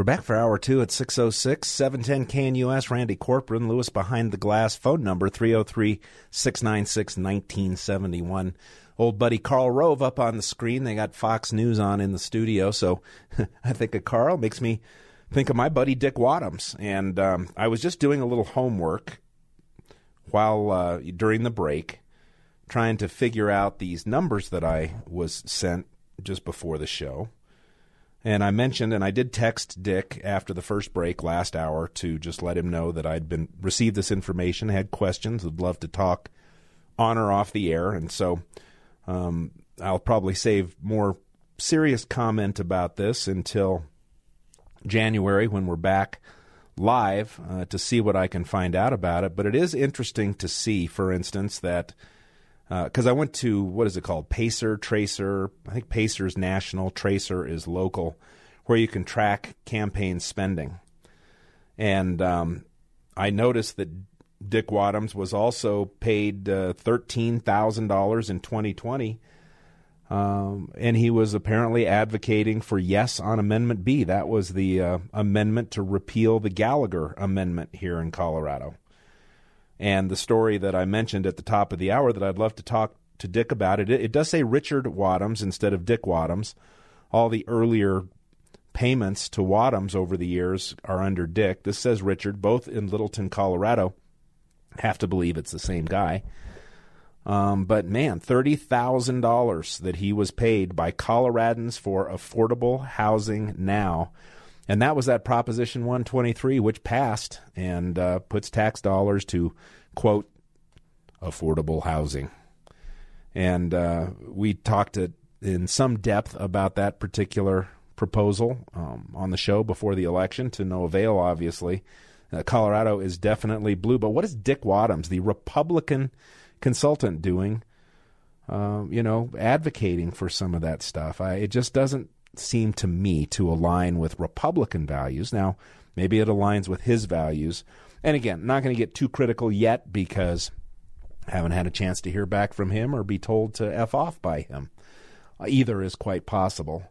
We're back for hour two at 606 710 KNUS. Randy Corcoran, Lewis Behind the Glass. Phone number 303 696 1971. Old buddy Karl Rove up on the screen. They got Fox News on in the studio. So I think of Karl makes me think of my buddy Dick Wadhams. And um, I was just doing a little homework while uh, during the break, trying to figure out these numbers that I was sent just before the show. And I mentioned, and I did text Dick after the first break last hour to just let him know that I'd been received this information, had questions, would love to talk on or off the air, and so um, I'll probably save more serious comment about this until January when we're back live uh, to see what I can find out about it. But it is interesting to see, for instance, that because uh, I went to what is it called? Pacer, Tracer. I think Pacer is national, Tracer is local, where you can track campaign spending. And um, I noticed that Dick Wadhams was also paid uh, thirteen thousand dollars in 2020, um, and he was apparently advocating for yes on Amendment B. That was the uh, amendment to repeal the Gallagher Amendment here in Colorado. And the story that I mentioned at the top of the hour that I'd love to talk to Dick about it, it, it does say Richard Wadhams instead of Dick Wadhams. All the earlier payments to Wadhams over the years are under Dick. This says Richard, both in Littleton, Colorado. Have to believe it's the same guy. Um, but man, thirty thousand dollars that he was paid by Coloradans for affordable housing now and that was that Proposition 123, which passed and uh, puts tax dollars to, quote, affordable housing. And uh, we talked in some depth about that particular proposal um, on the show before the election to no avail, obviously. Uh, Colorado is definitely blue. But what is Dick Wadhams, the Republican consultant, doing? Uh, you know, advocating for some of that stuff. I, it just doesn't seem to me to align with Republican values. Now, maybe it aligns with his values. And again, not going to get too critical yet because I haven't had a chance to hear back from him or be told to F off by him. Uh, either is quite possible.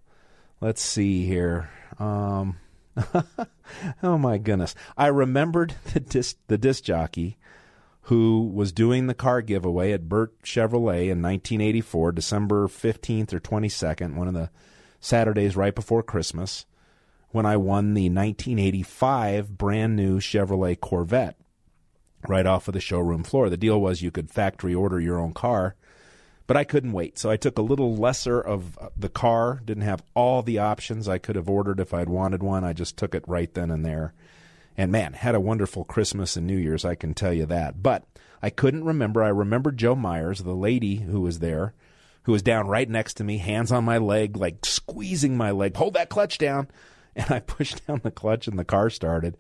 Let's see here. Um, oh my goodness. I remembered the disc, the disc jockey who was doing the car giveaway at Burt Chevrolet in 1984, December 15th or 22nd, one of the Saturdays right before Christmas when I won the 1985 brand new Chevrolet Corvette right off of the showroom floor. The deal was you could factory order your own car, but I couldn't wait. So I took a little lesser of the car, didn't have all the options I could have ordered if I'd wanted one. I just took it right then and there. And man, had a wonderful Christmas and New Year's, I can tell you that. But I couldn't remember. I remember Joe Myers, the lady who was there who was down right next to me, hands on my leg, like squeezing my leg. Hold that clutch down. And I pushed down the clutch and the car started.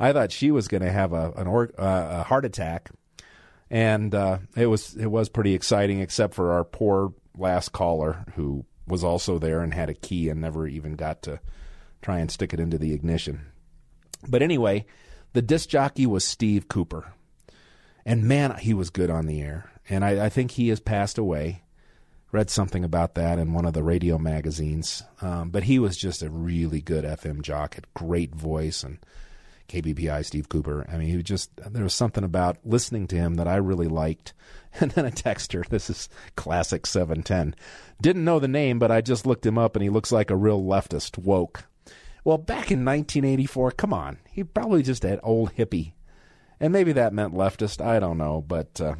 I thought she was going to have a, or, uh, a heart attack. And uh, it was it was pretty exciting, except for our poor last caller who was also there and had a key and never even got to try and stick it into the ignition. But anyway, the disc jockey was Steve Cooper. And man, he was good on the air. And I, I think he has passed away read something about that in one of the radio magazines. Um, but he was just a really good FM jock, had great voice, and KBPI Steve Cooper. I mean, he was just there was something about listening to him that I really liked. And then a texter, this is classic 710. Didn't know the name, but I just looked him up, and he looks like a real leftist woke. Well, back in 1984, come on, he probably just had old hippie. And maybe that meant leftist. I don't know, but uh,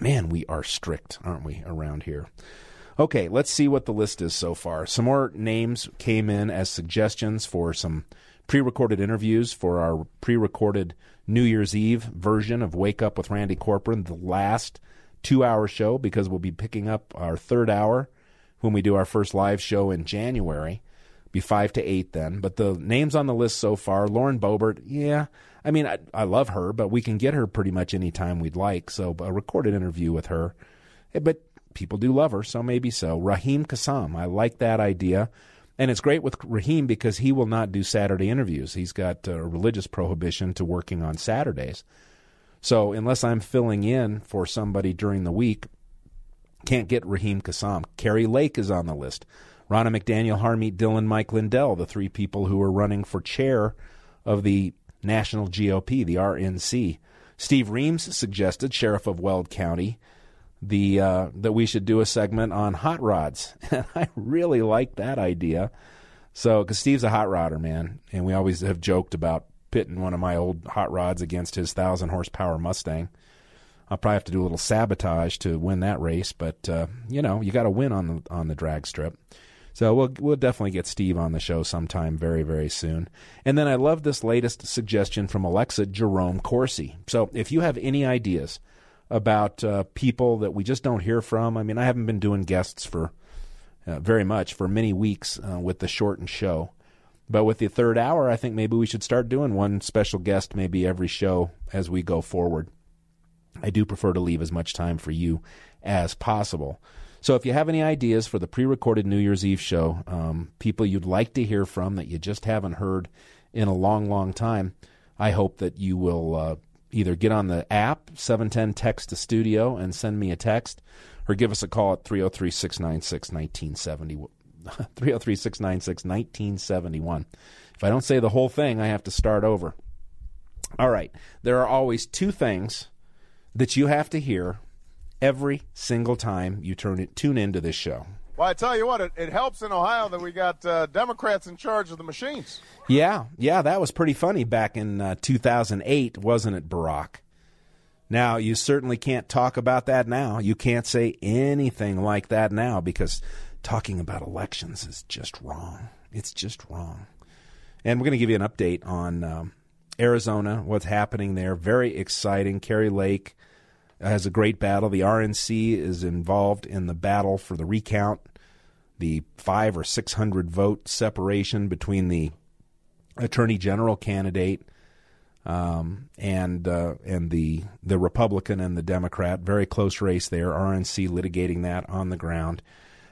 Man, we are strict, aren't we, around here? Okay, let's see what the list is so far. Some more names came in as suggestions for some pre recorded interviews for our pre recorded New Year's Eve version of Wake Up with Randy Corcoran, the last two hour show, because we'll be picking up our third hour when we do our first live show in January. Be five to eight then. But the names on the list so far: Lauren Boebert. Yeah, I mean, I, I love her, but we can get her pretty much any time we'd like. So a recorded interview with her. Eh, but people do love her, so maybe so. Raheem Kassam. I like that idea. And it's great with Raheem because he will not do Saturday interviews. He's got a religious prohibition to working on Saturdays. So unless I'm filling in for somebody during the week, can't get Raheem Kassam. Kari Lake is on the list. Ronna McDaniel, Harmeet Dillon, Mike Lindell, the three people who are running for chair of the National GOP, the RNC. Steve Reams suggested, Sheriff of Weld County, the uh, that we should do a segment on hot rods. And I really like that idea. So, because Steve's a hot rodder, man, and we always have joked about pitting one of my old hot rods against his thousand horsepower Mustang. I'll probably have to do a little sabotage to win that race, but uh, you know, you got to win on the on the drag strip. So we'll we'll definitely get Steve on the show sometime very very soon. And then I love this latest suggestion from Alexa Jerome Corsi. So if you have any ideas about uh, people that we just don't hear from. I mean, I haven't been doing guests for uh, very much for many weeks uh, with the shortened show. But with the third hour, I think maybe we should start doing one special guest maybe every show as we go forward. I do prefer to leave as much time for you as possible. So if you have any ideas for the pre recorded New Year's Eve show, um, people you'd like to hear from that you just haven't heard in a long, long time, I hope that you will uh, either get on the app, 710 text to studio, and send me a text, or give us a call at 303 696 1970. 303 696 1971. If I don't say the whole thing, I have to start over. All right. There are always two things that you have to hear every single time you turn it, tune into this show. Well, I tell you what, it, it helps in Ohio that we got uh, Democrats in charge of the machines. Yeah, yeah, that was pretty funny back in uh, 2008, wasn't it, Barack? Now, you certainly can't talk about that now. You can't say anything like that now because talking about elections is just wrong. It's just wrong. And we're going to give you an update on um, Arizona, what's happening there. Very exciting. Kari Lake has a great battle. The RNC is involved in the battle for the recount the five or six hundred vote separation between the attorney general candidate um, and uh, and the the Republican and the Democrat. Very close race there. RNC litigating that on the ground.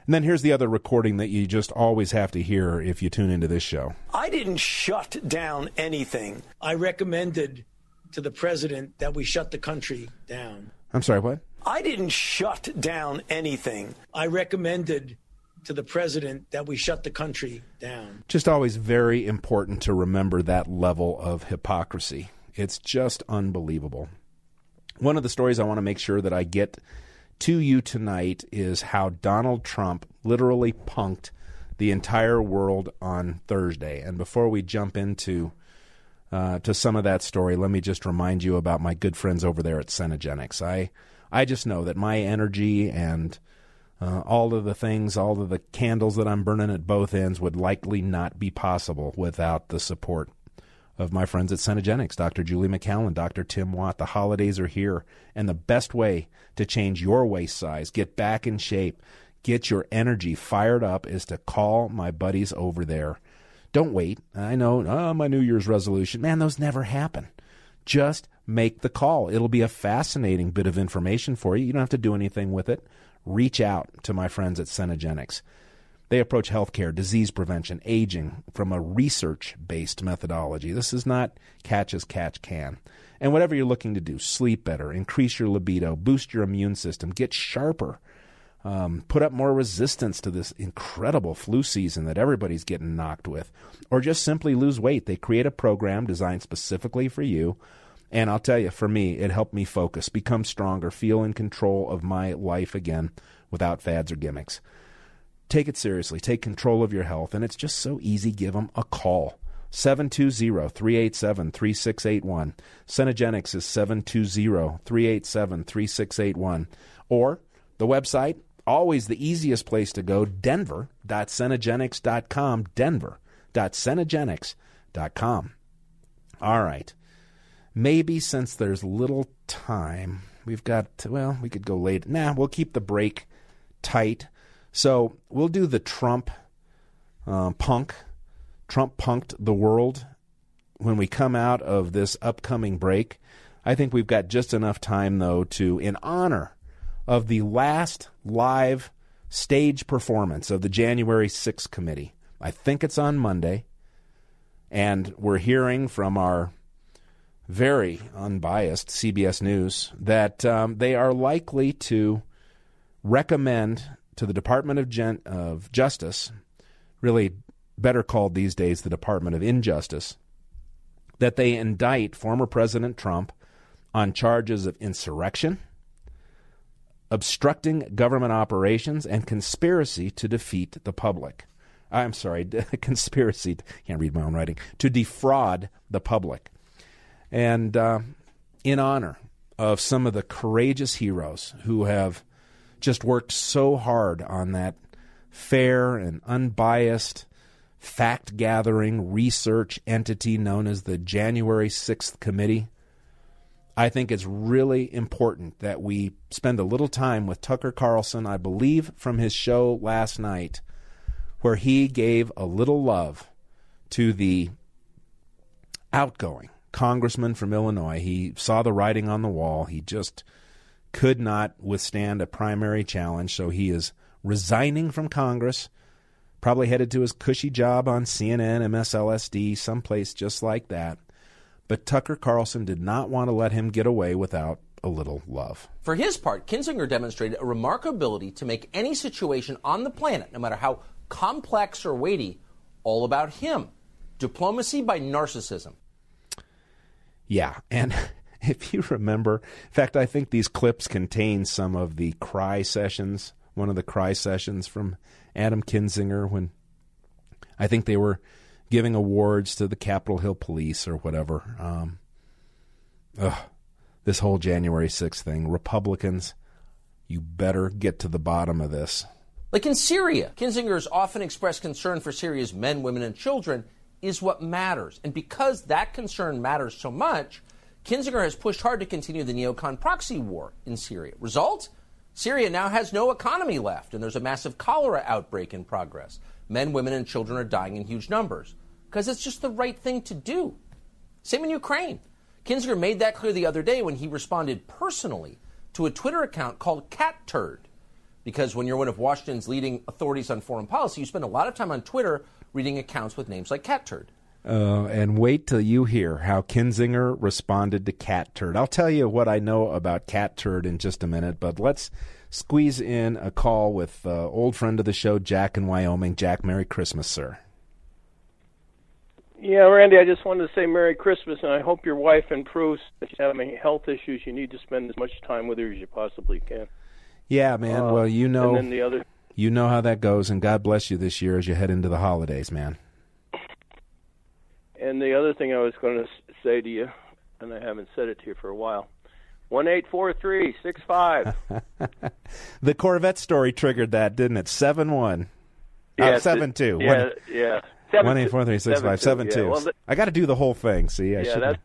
And then here's the other recording that you just always have to hear if you tune into this show. I didn't shut down anything. I recommended to the president that we shut the country down. I'm sorry, what? I didn't shut down anything. I recommended to the president that we shut the country down. Just always very important to remember that level of hypocrisy. It's just unbelievable. One of the stories I want to make sure that I get to you tonight is how Donald Trump literally punked the entire world on Thursday. And before we jump into uh, to some of that story, let me just remind you about my good friends over there at Cenegenics. I I just know that my energy and uh, all of the things, all of the candles that I'm burning at both ends would likely not be possible without the support of my friends at Cenegenics, Dr. Julie McCallan, Dr. Tim Watt. The holidays are here, and the best way to change your waist size, get back in shape, get your energy fired up is to call my buddies over there. Don't wait. I know, oh, my New Year's resolution. Man, those never happen. Just make the call. It'll be a fascinating bit of information for you. You don't have to do anything with it reach out to my friends at Cenegenics. They approach healthcare, disease prevention, aging from a research based methodology. This is not catch as catch can. And whatever you're looking to do, sleep better, increase your libido, boost your immune system, get sharper, um, put up more resistance to this incredible flu season that everybody's getting knocked with, or just simply lose weight. They create a program designed specifically for you and I'll tell you, for me, it helped me focus, become stronger, feel in control of my life again without fads or gimmicks. Take it seriously. Take control of your health. And it's just so easy. Give them a call. 720-387-3681. Cenegenics is 720-387-3681. Or the website, always the easiest place to go, denver.cenegenics.com, denver.cenegenics.com. All right maybe since there's little time, we've got, well, we could go late. Nah, we'll keep the break tight. So we'll do the Trump uh, punk Trump punked the world when we come out of this upcoming break. I think we've got just enough time, though, to, in honor of the last live stage performance of the January 6th committee, I think it's on Monday, and we're hearing from our very unbiased CBS News that um, they are likely to recommend to the Department of, Gen- of Justice, really better called these days the Department of Injustice, that they indict former President Trump on charges of insurrection, obstructing government operations, and conspiracy to defeat the public. I'm sorry, conspiracy, can't read my own writing, to defraud the public. And uh, in honor of some of the courageous heroes who have just worked so hard on that fair and unbiased fact gathering research entity known as the January 6th Committee. I think it's really important that we spend a little time with Tucker Carlson, I believe from his show last night, where he gave a little love to the outgoing congressman from Illinois. He saw the writing on the wall. He just could not withstand a primary challenge, so he is resigning from Congress, probably headed to his cushy job on CNN, MSLSD, someplace just like that. But Tucker Carlson did not want to let him get away without a little love. For his part, Kinzinger demonstrated a remarkable ability to make any situation on the planet, no matter how complex or weighty, all about him. Diplomacy by narcissism. Yeah, and if you remember, in fact, I think these clips contain some of the cry sessions, one of the cry sessions from Adam Kinzinger when I think they were giving awards to the Capitol Hill Police or whatever. Um, ugh, this whole January 6th thing. Republicans, you better get to the bottom of this. Like in Syria, Kinzinger's often expressed concern for Syria's men, women, and children is what matters. And because that concern matters so much, Kinzinger has pushed hard to continue the neocon proxy war in Syria. Result? Syria now has no economy left, and there's a massive cholera outbreak in progress. Men, women, and children are dying in huge numbers because it's just the right thing to do. Same in Ukraine. Kinzinger made that clear the other day when he responded personally to a Twitter account called Cat Turd. Because when you're one of Washington's leading authorities on foreign policy, you spend a lot of time on Twitter reading accounts with names like Cat Turd. Uh, and wait till you hear how Kinzinger responded to Cat Turd. I'll tell you what I know about Cat Turd in just a minute, but let's squeeze in a call with uh, old friend of the show, Jack in Wyoming. Jack, Merry Christmas, sir. Yeah, Randy, I just wanted to say Merry Christmas, and I hope your wife improves. If you have any health issues, you need to spend as much time with her as you possibly can. Yeah, man. Uh, well, you know, and then the other, you know how that goes, and God bless you this year as you head into the holidays, man. And the other thing I was going to say to you, and I haven't said it to you for a while, one eight four three six five. The Corvette story triggered that, didn't it? Seven one. Yeah, uh, seven two. Yeah, one, yeah. Seven, one eight four three six five seven two. Yeah, well, the, I got to do the whole thing. See, I yeah, should.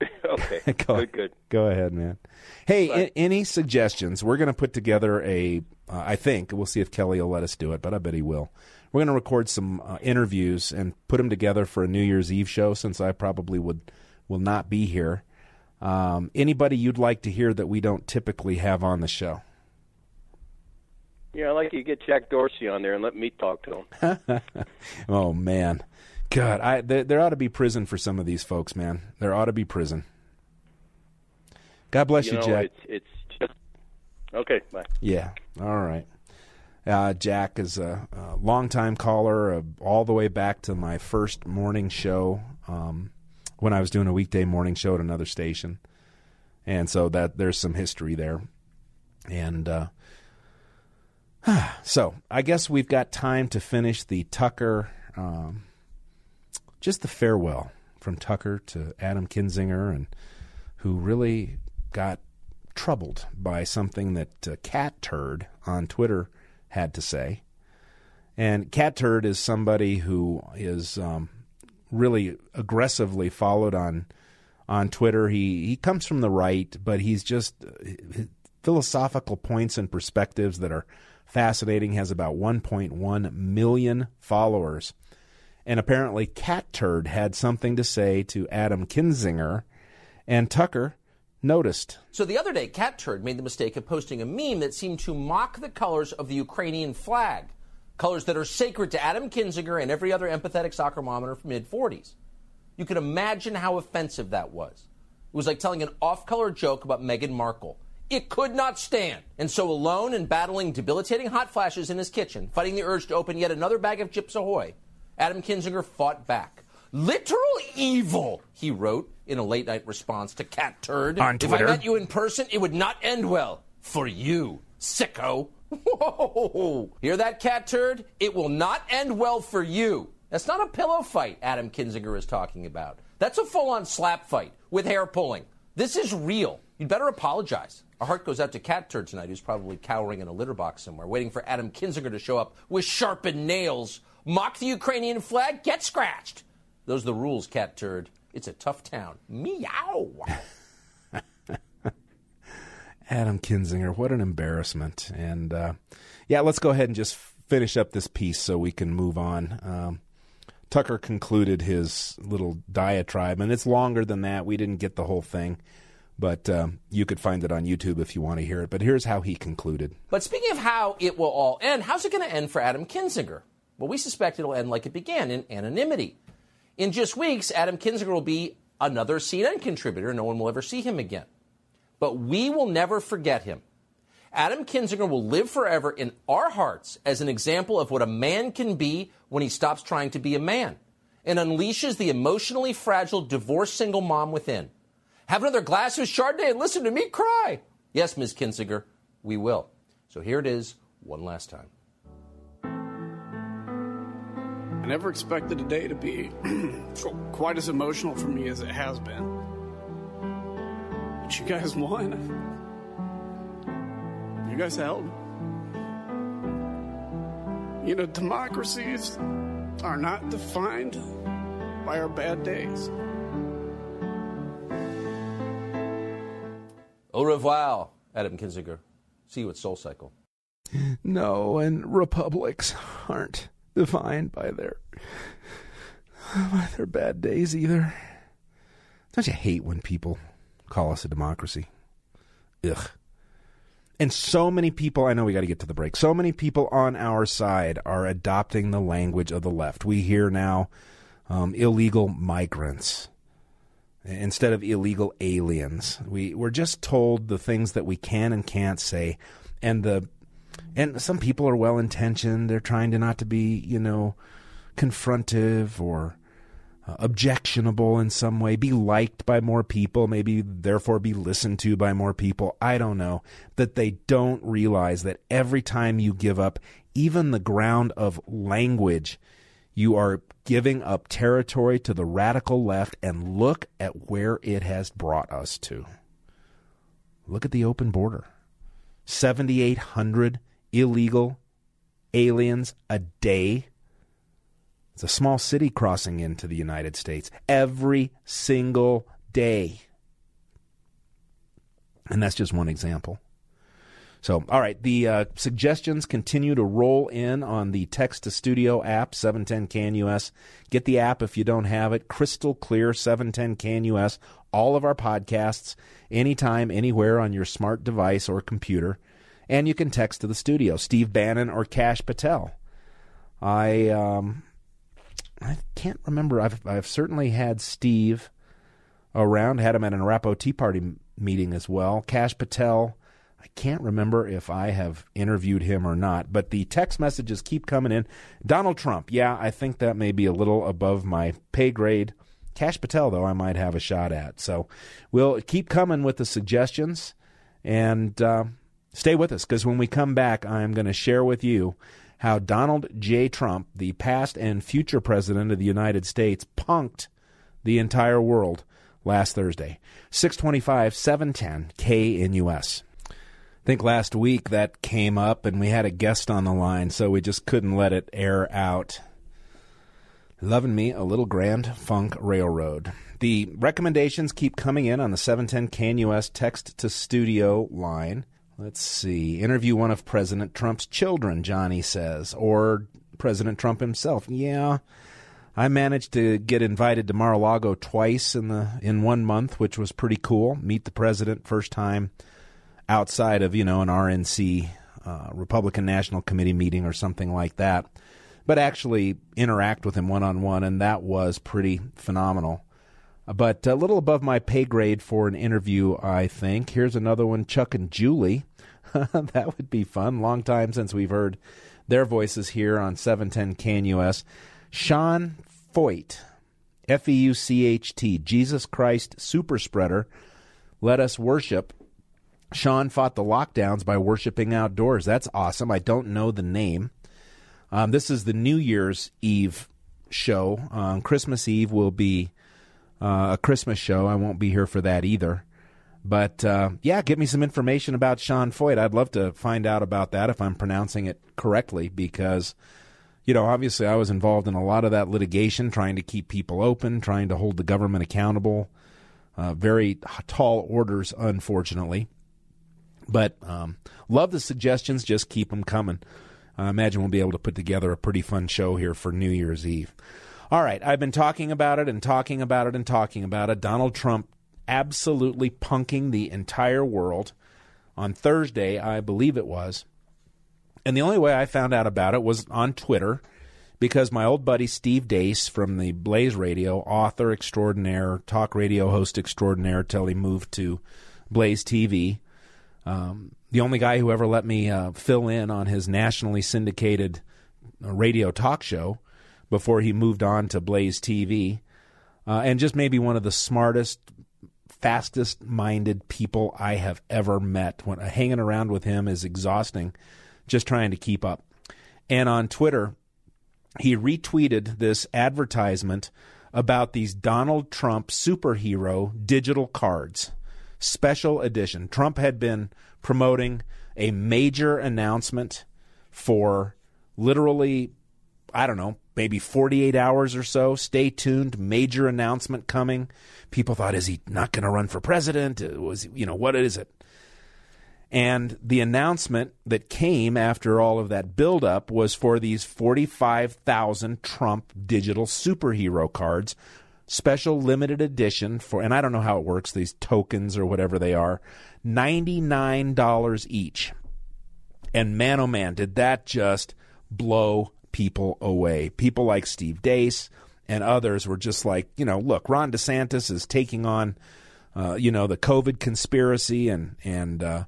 okay. go, good, good. Go ahead, man. Hey, I, any suggestions? We're going to put together a. Uh, I think we'll see if Kelly will let us do it, but I bet he will. We're going to record some uh, interviews and put them together for a New Year's Eve show. Since I probably would will not be here. Um, anybody you'd like to hear that we don't typically have on the show? Yeah, I'd like you get Jack Dorsey on there and let me talk to him. oh man, God, I there, there, ought to be prison for some of these folks, man. There ought to be prison. God bless you, you know, Jack. It's, it's just okay. Bye. Yeah. All right. Uh, Jack is a, a longtime caller, uh, all the way back to my first morning show um, when I was doing a weekday morning show at another station, and so that there's some history there. And uh, so I guess we've got time to finish the Tucker, um, just the farewell from Tucker to Adam Kinzinger, and who really got troubled by something that uh, Cat Turd on Twitter had to say. And Cat Turd is somebody who is um, really aggressively followed on on Twitter. He he comes from the right, but he's just uh, philosophical points and perspectives that are Fascinating has about 1.1 million followers. And apparently, Cat Turd had something to say to Adam Kinzinger, and Tucker noticed. So the other day, Cat Turd made the mistake of posting a meme that seemed to mock the colors of the Ukrainian flag, colors that are sacred to Adam Kinzinger and every other empathetic soccer mom in her mid 40s. You can imagine how offensive that was. It was like telling an off color joke about Meghan Markle. It could not stand. And so, alone and battling debilitating hot flashes in his kitchen, fighting the urge to open yet another bag of Chips Ahoy, Adam Kinzinger fought back. Literal evil, he wrote in a late night response to Cat Turd. On Twitter. If I met you in person, it would not end well. For you, sicko. Whoa! Hear that, Cat Turd? It will not end well for you. That's not a pillow fight Adam Kinzinger is talking about. That's a full on slap fight with hair pulling. This is real. You'd better apologize. Our heart goes out to Cat Turd tonight, who's probably cowering in a litter box somewhere, waiting for Adam Kinzinger to show up with sharpened nails. Mock the Ukrainian flag, get scratched. Those are the rules, Cat Turd. It's a tough town. Meow. Adam Kinzinger, what an embarrassment. And uh, yeah, let's go ahead and just finish up this piece so we can move on. Um, Tucker concluded his little diatribe, and it's longer than that. We didn't get the whole thing, but um, you could find it on YouTube if you want to hear it. But here's how he concluded. But speaking of how it will all end, how's it going to end for Adam Kinzinger? Well, we suspect it'll end like it began in anonymity. In just weeks, Adam Kinzinger will be another CNN contributor. No one will ever see him again. But we will never forget him. Adam Kinzinger will live forever in our hearts as an example of what a man can be when he stops trying to be a man and unleashes the emotionally fragile divorced single mom within. Have another glass of Chardonnay and listen to me cry. Yes, Ms. Kinzinger, we will. So here it is one last time. I never expected a day to be quite as emotional for me as it has been. But you guys won. You guys held. You know, democracies are not defined by our bad days. Au revoir, Adam Kinzinger. See you at Soul Cycle. No, and republics aren't defined by their by their bad days either. Don't you hate when people call us a democracy? Ugh. And so many people, I know we got to get to the break. So many people on our side are adopting the language of the left. We hear now um, illegal migrants instead of illegal aliens. We we're just told the things that we can and can't say, and the and some people are well intentioned. They're trying to not to be you know confrontive or Uh, objectionable in some way, be liked by more people, maybe therefore be listened to by more people. I don't know that they don't realize that every time you give up even the ground of language you are giving up territory to the radical left, and look at where it has brought us to. Look at the open border 7,800 illegal aliens a day. It's a small city crossing into the United States every single day. And that's just one example. So, all right, the uh, suggestions continue to roll in on the Text to Studio app, 710 KNUS. Get the app if you don't have it. Crystal clear, 710 KNUS. All of our podcasts, anytime, anywhere on your smart device or computer. And you can text to the studio, Steve Bannon or Kash Patel. I um, I can't remember. I've I've certainly had Steve around. Had him at an Arapahoe Tea Party meeting as well. Kash Patel. I can't remember if I have interviewed him or not, but the text messages keep coming in. Donald Trump, yeah, I think that may be a little above my pay grade. Kash Patel, though, I might have a shot at. So we'll keep coming with the suggestions and uh, stay with us because when we come back, I'm going to share with you how Donald J. Trump, the past and future president of the United States, punked the entire world last Thursday. 625 710 k KNUS. I think last week that came up and we had a guest on the line, so we just couldn't let it air out. Loving me a little Grand Funk Railroad. The recommendations keep coming in on the 710 KNUS text to studio line. Let's see. Interview one of President Trump's children, Johnny says, or President Trump himself. Yeah. I managed to get invited to Mar-a-Lago twice in the in one month, which was pretty cool. Meet the president first time outside of you know an RNC uh, Republican National Committee meeting or something like that, but actually interact with him one on one, and that was pretty phenomenal. But a little above my pay grade for an interview, I think. Here's another one Chuck and Julie. that would be fun. Long time since we've heard their voices here on 710 KNUS. Sean Feucht, F E U C H T, Jesus Christ Super Spreader. Let us worship. Sean fought the lockdowns by worshiping outdoors. That's awesome. I don't know the name. Um, this is the New Year's Eve show. Um, Christmas Eve will be uh, a Christmas show. I won't be here for that either. But uh, yeah, give me some information about Sean Feucht. I'd love to find out about that if I'm pronouncing it correctly because, you know, obviously I was involved in a lot of that litigation, trying to keep people open, trying to hold the government accountable. Uh, very tall orders, unfortunately. But um, love the suggestions. Just keep them coming. I imagine we'll be able to put together a pretty fun show here for New Year's Eve. All right, I've been talking about it and talking about it and talking about it. Donald Trump absolutely punking the entire world on Thursday, I believe it was. And the only way I found out about it was on Twitter because my old buddy Steve Deace from the Blaze Radio, author extraordinaire, talk radio host extraordinaire till he moved to Blaze TV, um, the only guy who ever let me uh, fill in on his nationally syndicated uh, radio talk show before he moved on to Blaze TV, uh, and just maybe one of the smartest, fastest minded people I have ever met. When uh, hanging around with him is exhausting, just trying to keep up. And on Twitter, he retweeted this advertisement about these Donald Trump superhero digital cards, special edition. Trump had been promoting a major announcement for literally, I don't know, maybe 48 hours or so. Stay tuned. Major announcement coming. People thought, is he not going to run for president? Uh, was you know what is it? And the announcement that came after all of that buildup was for these 45,000 Trump digital superhero cards, special limited edition for, and I don't know how it works, these tokens or whatever they are, $99 each. And man, oh man, did that just blow people away. People like Steve Deace and others were just like, you know, look, Ron DeSantis is taking on, uh, you know, the COVID conspiracy and and uh,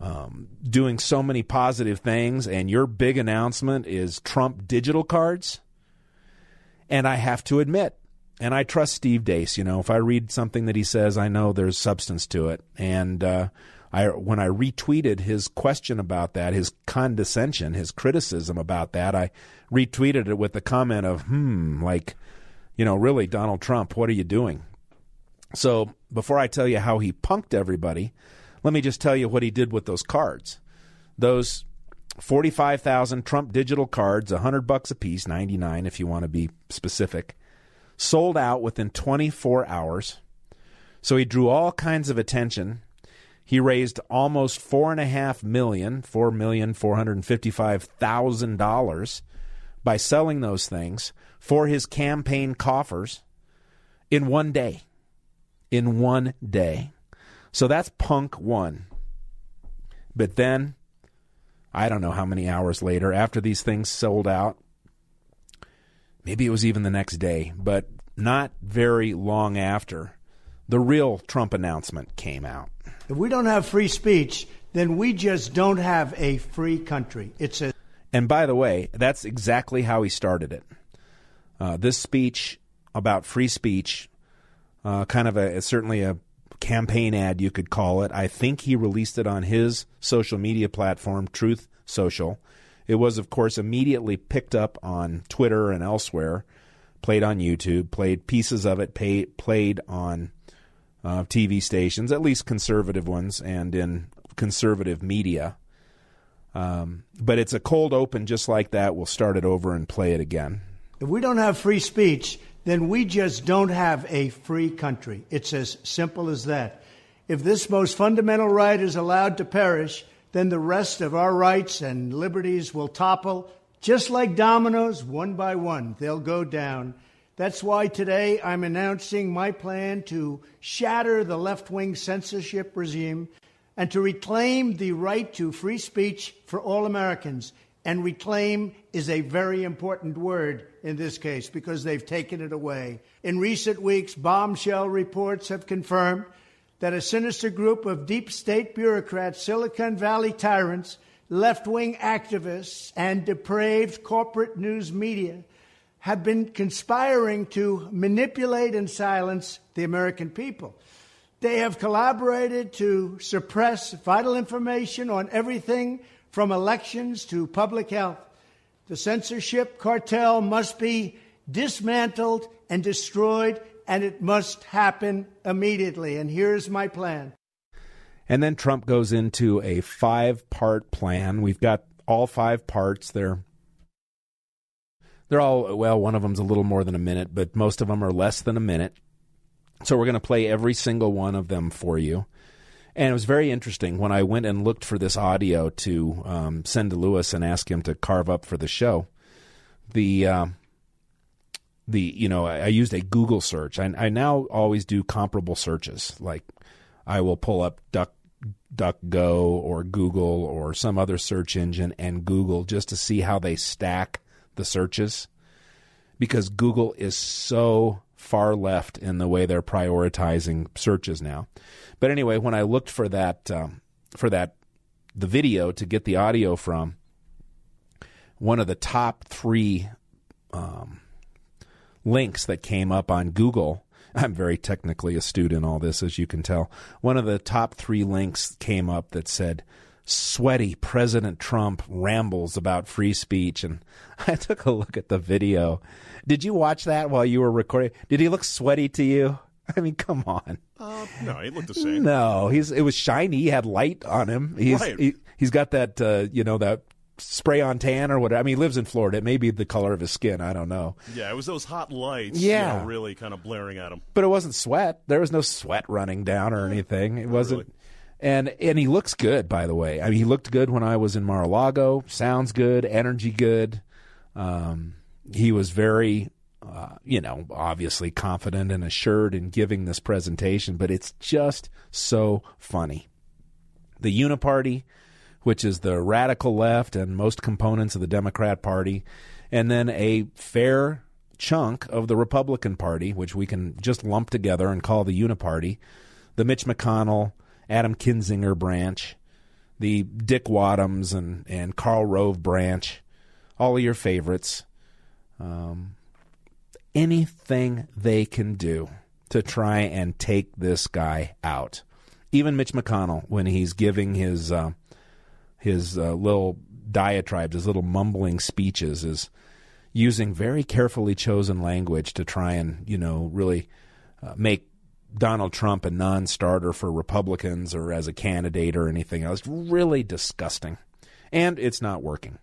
um, doing so many positive things, and your big announcement is Trump digital cards. And I have to admit, and I trust Steve Deace. You know, if I read something that he says, I know there's substance to it, and uh, I when I retweeted his question about that, his condescension, his criticism about that, I retweeted it with the comment of, "Hmm, like, you know, really, Donald Trump, what are you doing?" So before I tell you how he punked everybody, let me just tell you what he did with those cards. Those 45,000 Trump digital cards, 100 bucks a piece, 99 if you want to be specific, sold out within 24 hours. So he drew all kinds of attention he raised almost four and a half million, four million four hundred and fifty-five thousand dollars by selling those things for his campaign coffers in one day. In one day. So that's punk one. But then, I don't know how many hours later, after these things sold out, maybe it was even the next day, but not very long after, the real Trump announcement came out. If we don't have free speech, then we just don't have a free country. It's a and by the way, that's exactly how he started it. Uh, this speech about free speech, uh, kind of a certainly a campaign ad, you could call it. I think he released it on his social media platform, Truth Social. It was, of course, immediately picked up on Twitter and elsewhere, played on YouTube, played pieces of it, pay, played on uh, TV stations, at least conservative ones, and in conservative media. Um, but it's a cold open just like that. We'll start it over and play it again. If we don't have free speech, then we just don't have a free country. It's as simple as that. If this most fundamental right is allowed to perish, then the rest of our rights and liberties will topple just like dominoes, one by one. They'll go down. That's why today I'm announcing my plan to shatter the left wing censorship regime and to reclaim the right to free speech for all Americans. And reclaim is a very important word in this case because they've taken it away. In recent weeks, bombshell reports have confirmed that a sinister group of deep state bureaucrats, Silicon Valley tyrants, left wing activists, and depraved corporate news media have been conspiring to manipulate and silence the American people. They have collaborated to suppress vital information on everything from elections to public health. The censorship cartel must be dismantled and destroyed, and it must happen immediately. And here's my plan. And then Trump goes into a five part plan. We've got all five parts. They're they're all well, one of them's a little more than a minute, but most of them are less than a minute. So we're going to play every single one of them for you. And it was very interesting when I went and looked for this audio to um, send to Lewis and ask him to carve up for the show. The uh, the you know I, I, used a Google search. I, I now always do comparable searches. Like I will pull up Duck DuckGo or Google or some other search engine and Google just to see how they stack the searches because Google is so far left in the way they're prioritizing searches now. But anyway, when I looked for that um, for that the video to get the audio from, one of the top three um, links that came up on Google. I'm very technically astute in all this, as you can tell. One of the top three links came up that said, sweaty President Trump rambles about free speech. And I took a look at the video. Did you watch that while you were recording? Did he look sweaty to you? I mean, come on. Uh, no, he looked the same. No, he's it was shiny. He had light on him. He's right. he, has got that uh, you know that spray on tan or whatever. I mean, he lives in Florida. It may be the color of his skin. I don't know. Yeah, it was those hot lights. Yeah, you know, really kind of blaring at him. But it wasn't sweat. There was no sweat running down or anything. It wasn't. Really. And and he looks good, by the way. I mean, he looked good when I was in Mar-a-Lago. Sounds good, energy good. Um, he was very uh, you know, obviously confident and assured in giving this presentation, but it's just so funny. The Uniparty, which is the radical left and most components of the Democrat Party, and then a fair chunk of the Republican Party, which we can just lump together and call the Uniparty, the Mitch McConnell, Adam Kinzinger branch, the Dick Wadhams and, and Karl Rove branch, all of your favorites. Um, anything they can do to try and take this guy out. Even Mitch McConnell, when he's giving his uh, his uh, little diatribes, his little mumbling speeches, is using very carefully chosen language to try and you know really uh, make Donald Trump a non-starter for Republicans or as a candidate or anything else. Really disgusting, and it's not working.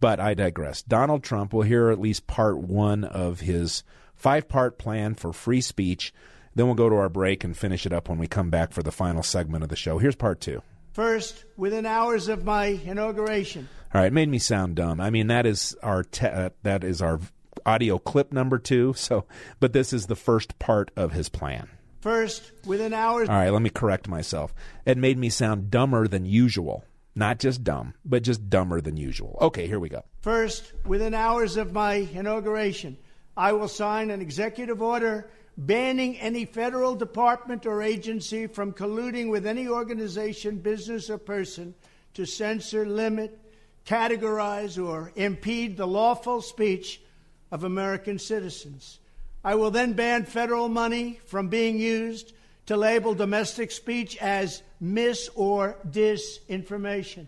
But I digress. Donald Trump will hear at least part one of his five part plan for free speech. Then we'll go to our break and finish it up when we come back for the final segment of the show. Here's part two. First, within hours of my inauguration. All right, it made me sound dumb. I mean, that is our te- uh, that is our audio clip number two. So, but this is the first part of his plan. First, within hours. All right, let me correct myself. It made me sound dumber than usual. Not just dumb, but just dumber than usual. Okay, here we go. First, within hours of my inauguration, I will sign an executive order banning any federal department or agency from colluding with any organization, business, or person to censor, limit, categorize, or impede the lawful speech of American citizens. I will then ban federal money from being used to label domestic speech as mis or disinformation.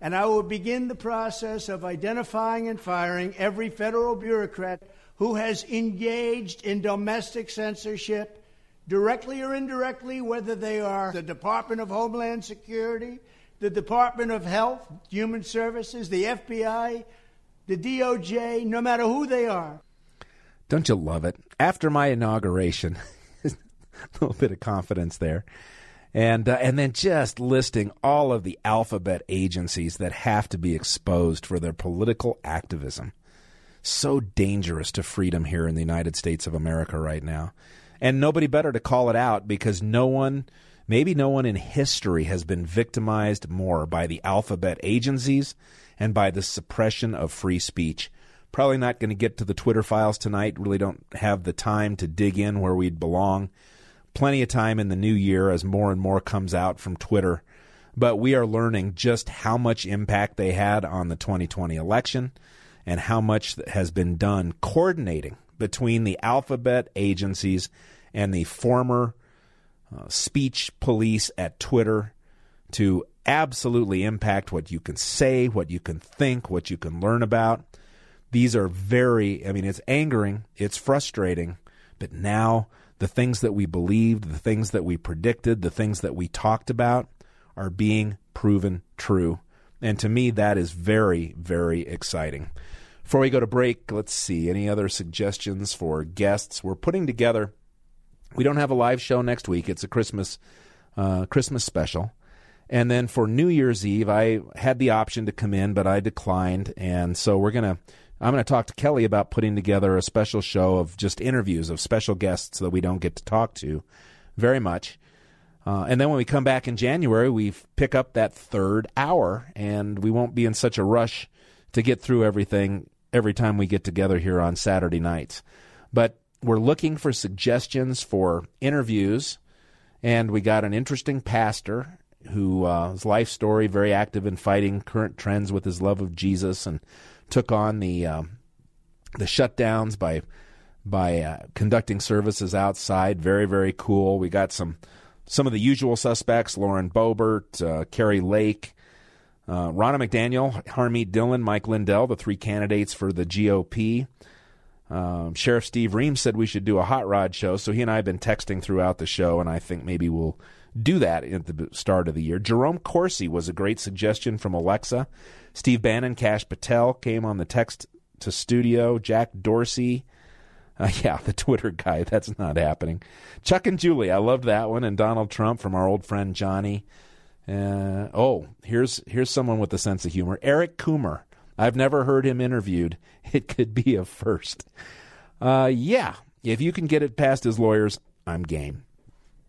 And I will begin the process of identifying and firing every federal bureaucrat who has engaged in domestic censorship, directly or indirectly, whether they are the Department of Homeland Security, the Department of Health, Human Services, the FBI, the DOJ, no matter who they are. Don't you love it? After my inauguration, a little bit of confidence there. and uh, and then just listing all of the alphabet agencies that have to be exposed for their political activism. So dangerous to freedom here in the United States of America right now, and nobody better to call it out because no one, maybe no one in history has been victimized more by the alphabet agencies and by the suppression of free speech. Probably not going to get to the Twitter files tonight. Really don't have the time to dig in where we'd belong plenty of time in the new year as more and more comes out from Twitter. But we are learning just how much impact they had on the 2020 election and how much has been done coordinating between the alphabet agencies and the former uh, speech police at Twitter to absolutely impact what you can say, what you can think, what you can learn about. These are very, I mean, it's angering, it's frustrating, but now the things that we believed, the things that we predicted, the things that we talked about are being proven true. And to me, that is very, very exciting. Before we go to break, let's see any other suggestions for guests. We're putting together. We don't have a live show next week. It's a Christmas uh, Christmas special. And then for New Year's Eve, I had the option to come in, but I declined. And so we're gonna I'm going to talk to Kelly about putting together a special show of just interviews of special guests that we don't get to talk to very much. Uh, and then when we come back in January, we pick up that third hour, and we won't be in such a rush to get through everything every time we get together here on Saturday nights. But we're looking for suggestions for interviews, and we got an interesting pastor who uh, his life story very active in fighting current trends with his love of Jesus and took on the um, the shutdowns by by uh, conducting services outside. Very very cool. We got some some of the usual suspects: Lauren Boebert, uh, Kari Lake, uh, Ronna McDaniel, Harmeet Dillon, Mike Lindell, the three candidates for the GOP. Um, Sheriff Steve Reams said we should do a hot rod show, so he and I have been texting throughout the show, and I think maybe we'll do that at the start of the year. Jerome Corsi was a great suggestion from Alexa. Steve Bannon, Kash Patel came on the text to studio. Jack Dorsey. Uh, yeah, the Twitter guy. That's not happening. Chuck and Julie. I loved that one. And Donald Trump from our old friend Johnny. Uh, oh, here's here's someone with a sense of humor. Eric Coomer. I've never heard him interviewed. It could be a first. Uh, yeah, if you can get it past his lawyers, I'm game.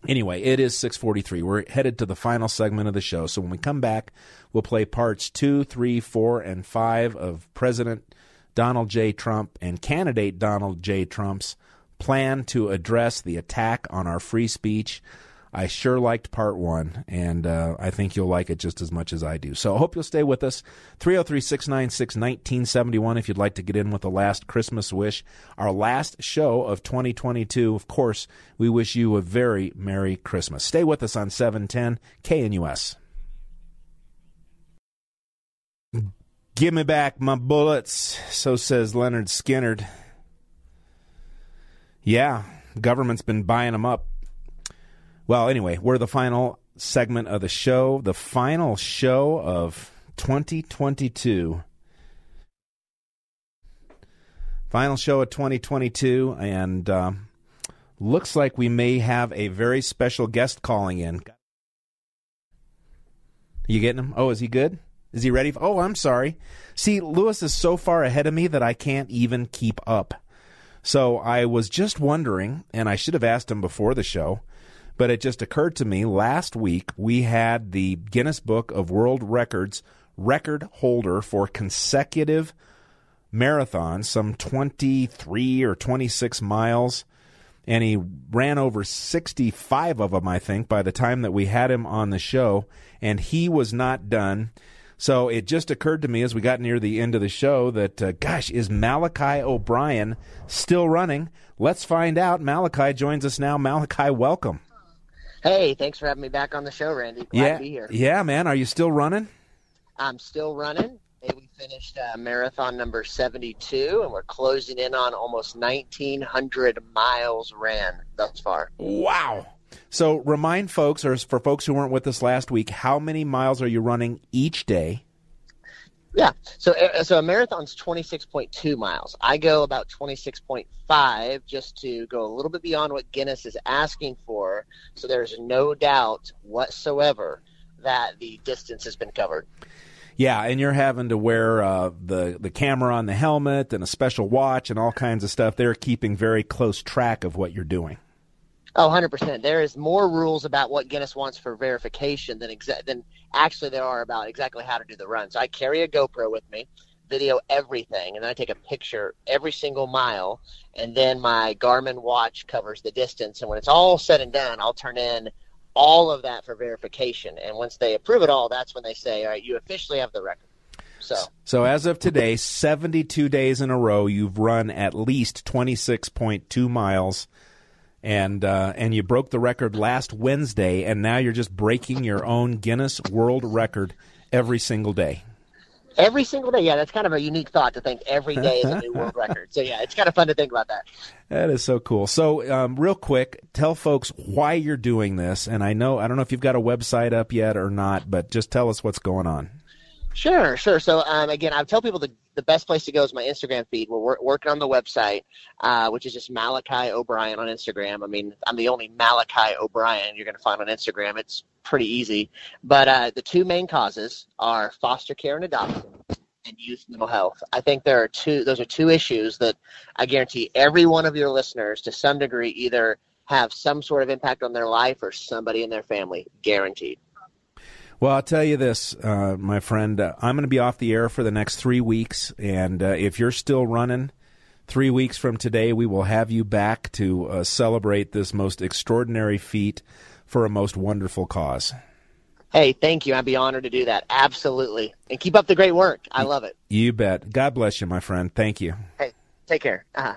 Anyway, it is 6:43. We're headed to the final segment of the show. So when we come back, we'll play parts 2, 3, 4 and 5 of President Donald J. Trump and candidate Donald J. Trump's plan to address the attack on our free speech I sure liked part one, and uh, I think you'll like it just as much as I do. So I hope you'll stay with us. 303 696 1971 if you'd like to get in with a last Christmas wish. Our last show of 2022. Of course, we wish you a very Merry Christmas. Stay with us on 710 KNUS. Give me back my bullets, so says Lynyrd Skynyrd. Yeah, government's been buying them up well, anyway, we're the final segment of the show, the final show of 2022. Final show of 2022, and um, looks like we may have a very special guest calling in. You getting him? Oh, is he good? Is he ready? Oh, I'm sorry. See, Lewis is so far ahead of me that I can't even keep up. So I was just wondering, and I should have asked him before the show but it just occurred to me last week we had the Guinness Book of World Records record holder for consecutive marathons, some 23 or 26 miles. And he ran over 65 of them, I think, by the time that we had him on the show. And he was not done. So it just occurred to me as we got near the end of the show that, uh, gosh, is Malachi O'Brien still running? Let's find out. Malachi joins us now. Malachi, welcome. Hey, thanks for having me back on the show, Randy. Glad yeah, to be here. Yeah, man. Are you still running? I'm still running. We finished uh, marathon number 72, and we're closing in on almost 1,900 miles ran thus far. Wow. So remind folks, or for folks who weren't with us last week, how many miles are you running each day? Yeah. So so a marathon's 26.2 miles. I go about 26.5 just to go a little bit beyond what Guinness is asking for. So there's no doubt whatsoever that the distance has been covered. Yeah, and you're having to wear uh, the the camera on the helmet and a special watch and all kinds of stuff. They're keeping very close track of what you're doing. Oh, 100%. There is more rules about what Guinness wants for verification than exa- than actually there are about exactly how to do the run. So I carry a GoPro with me, video everything, and then I take a picture every single mile, and then my Garmin watch covers the distance. And when it's all said and done, I'll turn in all of that for verification. And once they approve it all, that's when they say, all right, you officially have the record. So, so as of today, 72 days in a row, you've run at least 26.2 miles and uh, and you broke the record last Wednesday, and now you're just breaking your own Guinness World Record every single day. Every single day, yeah, that's kind of a unique thought to think every day is a new world record. So yeah, it's kind of fun to think about that. That is so cool. So, um, real quick, tell folks why you're doing this. And I know I don't know if you've got a website up yet or not, but just tell us what's going on. Sure, sure. So um, again, I tell people the, the best place to go is my Instagram feed. We're, working on the website, uh, which is just Malachi O'Brien on Instagram. I mean, I'm the only Malachi O'Brien you're going to find on Instagram. It's pretty easy. But uh, the two main causes are foster care and adoption and youth mental health. I think there are two. Those are two issues that I guarantee every one of your listeners, to some degree, either have some sort of impact on their life or somebody in their family. Guaranteed. Well, I'll tell you this, uh, my friend. Uh, I'm going to be off the air for the next three weeks, and uh, if you're still running, three weeks from today, we will have you back to uh, celebrate this most extraordinary feat for a most wonderful cause. Hey, thank you. I'd be honored to do that. Absolutely. And keep up the great work. I love it. You bet. God bless you, my friend. Thank you. Hey, take care. Uh-huh.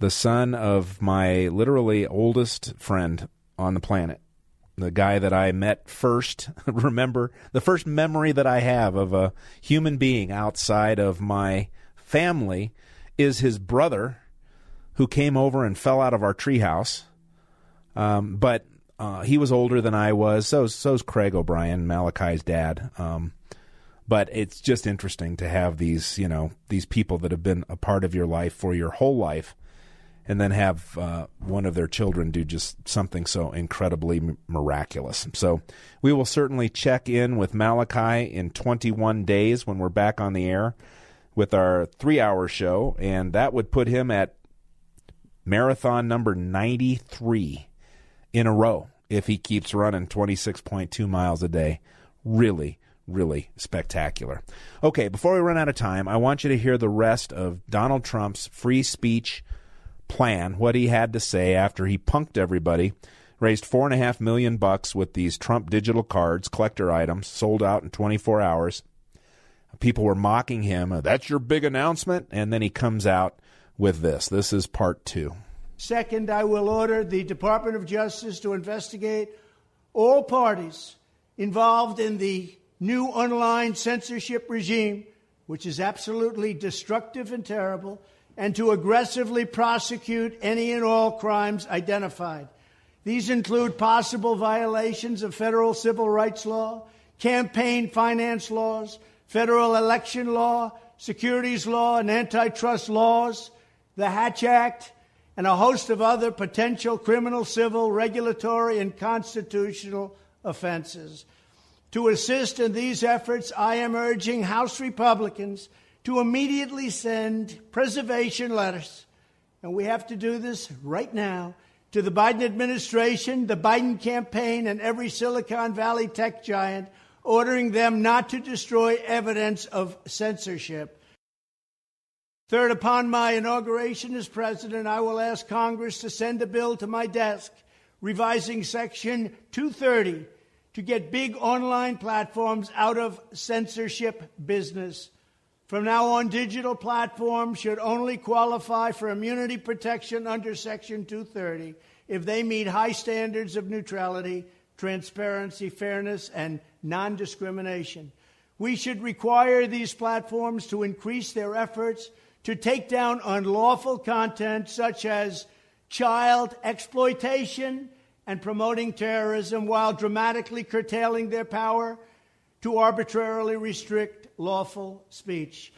The son of my literally oldest friend on the planet the guy that I met first. Remember the first memory that I have of a human being outside of my family is his brother, who came over and fell out of our treehouse. Um, but uh, he was older than I was. So so's Craig O'Brien, Malachi's dad. Um, but it's just interesting to have these, you know, these people that have been a part of your life for your whole life and then have uh, one of their children do just something so incredibly miraculous. So we will certainly check in with Malachi in 21 days when we're back on the air with our three hour show, and that would put him at marathon number 93 in a row if he keeps running 26.2 miles a day. Really, really spectacular. Okay, before we run out of time, I want you to hear the rest of Donald Trump's free speech plan, what he had to say after he punked everybody, raised four and a half million bucks with these Trump digital cards, collector items, sold out in 24 hours. People were mocking him. Uh, That's your big announcement, and then he comes out with this. This is part two. Second, I will order the Department of Justice to investigate all parties involved in the new online censorship regime, which is absolutely destructive and terrible and to aggressively prosecute any and all crimes identified. These include possible violations of federal civil rights law, campaign finance laws, federal election law, securities law, and antitrust laws, the Hatch Act, and a host of other potential criminal, civil, regulatory, and constitutional offenses. To assist in these efforts, I am urging House Republicans to immediately send preservation letters, and we have to do this right now, to the Biden administration, the Biden campaign, and every Silicon Valley tech giant, ordering them not to destroy evidence of censorship. Third, upon my inauguration as president, I will ask Congress to send a bill to my desk revising Section 230 to get big online platforms out of censorship business. From now on, digital platforms should only qualify for immunity protection under Section 230 if they meet high standards of neutrality, transparency, fairness, and non discrimination. We should require these platforms to increase their efforts to take down unlawful content such as child exploitation and promoting terrorism while dramatically curtailing their power to arbitrarily restrict lawful speech.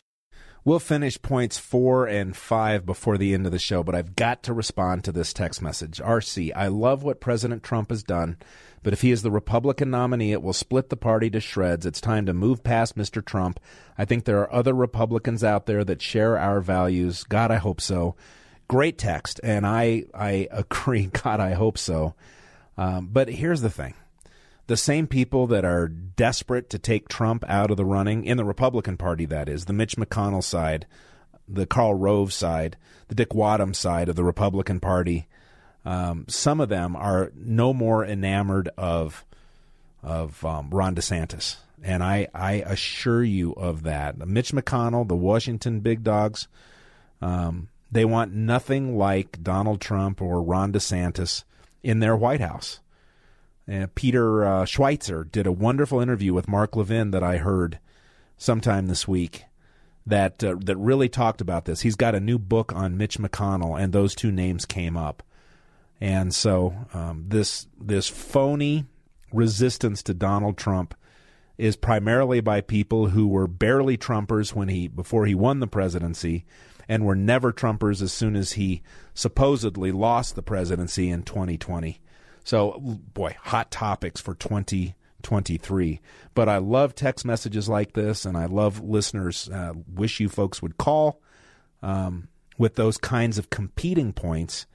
We'll finish points four and five before the end of the show, but I've got to respond to this text message. RC, I love what President Trump has done, but if he is the Republican nominee, it will split the party to shreds. It's time to move past Mr. Trump. I think there are other Republicans out there that share our values. God, I hope so. Great text, and I, I agree. God, I hope so. Um, but here's the thing the same people that are desperate to take Trump out of the running in the Republican Party, that is, the Mitch McConnell side, the Karl Rove side, the Dick Wadham side of the Republican Party, um, some of them are no more enamored of of um, Ron DeSantis, and I I assure you of that. Mitch McConnell, the Washington big dogs, um, they want nothing like Donald Trump or Ron DeSantis in their White House. Uh, Peter uh, Schweizer did a wonderful interview with Mark Levin that I heard sometime this week that uh, that really talked about this. He's got a new book on Mitch McConnell, and those two names came up. And so um, this this phony resistance to Donald Trump is primarily by people who were barely Trumpers when he before he won the presidency, and were never Trumpers as soon as he supposedly lost the presidency in 2020. So, boy, hot topics for 2023. But I love text messages like this, and I love listeners. Uh, wish you folks would call um, with those kinds of competing points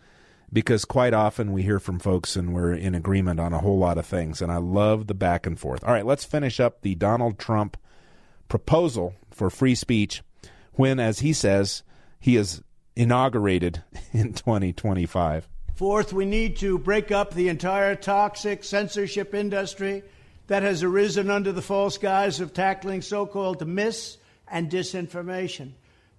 because quite often we hear from folks and we're in agreement on a whole lot of things. And I love the back and forth. All right, let's finish up the Donald Trump proposal for free speech when, as he says, he is inaugurated in 2025. Fourth, we need to break up the entire toxic censorship industry that has arisen under the false guise of tackling so called mis and disinformation.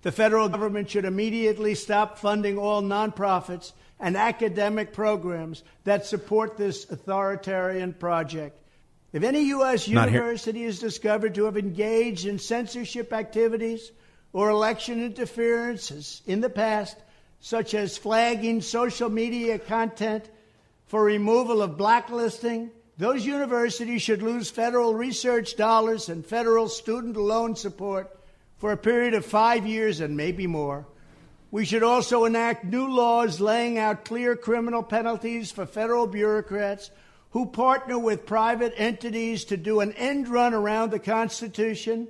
The federal government should immediately stop funding all nonprofits and academic programs that support this authoritarian project. If any U.S. university is discovered to have engaged in censorship activities or election interferences in the past, such as flagging social media content for removal of blacklisting, those universities should lose federal research dollars and federal student loan support for a period of five years and maybe more. We should also enact new laws laying out clear criminal penalties for federal bureaucrats who partner with private entities to do an end run around the Constitution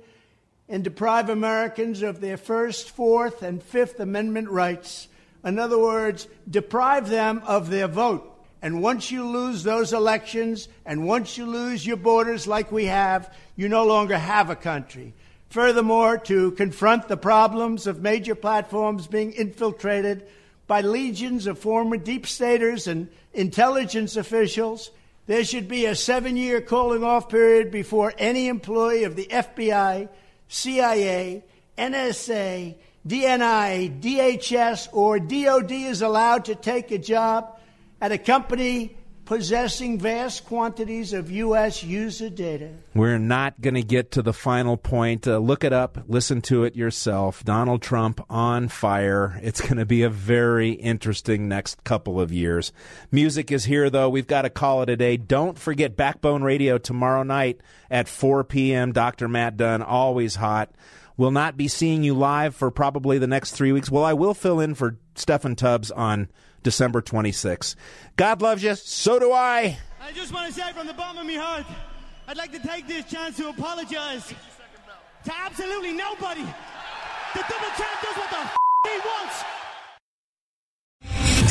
and deprive Americans of their First, Fourth, and Fifth Amendment rights. In other words, deprive them of their vote. And once you lose those elections, and once you lose your borders like we have, you no longer have a country. Furthermore, to confront the problems of major platforms being infiltrated by legions of former deep staters and intelligence officials, there should be a seven year calling off period before any employee of the FBI, CIA, NSA, DNI, DHS, or DOD is allowed to take a job at a company possessing vast quantities of U.S. user data. We're not going to get to the final point. Uh, look it up, listen to it yourself. Donald Trump on fire. It's going to be a very interesting next couple of years. Music is here, though. We've got to call it a day. Don't forget Backbone Radio tomorrow night at 4 p.m. Dr. Matt Dunn, always hot. Will not be seeing you live for probably the next three weeks. Well, I will fill in for Steffan Tubbs on December 26th. God loves you. So do I. I just want to say from the bottom of my heart, I'd like to take this chance to apologize to absolutely nobody. The double champ does what the f- he wants.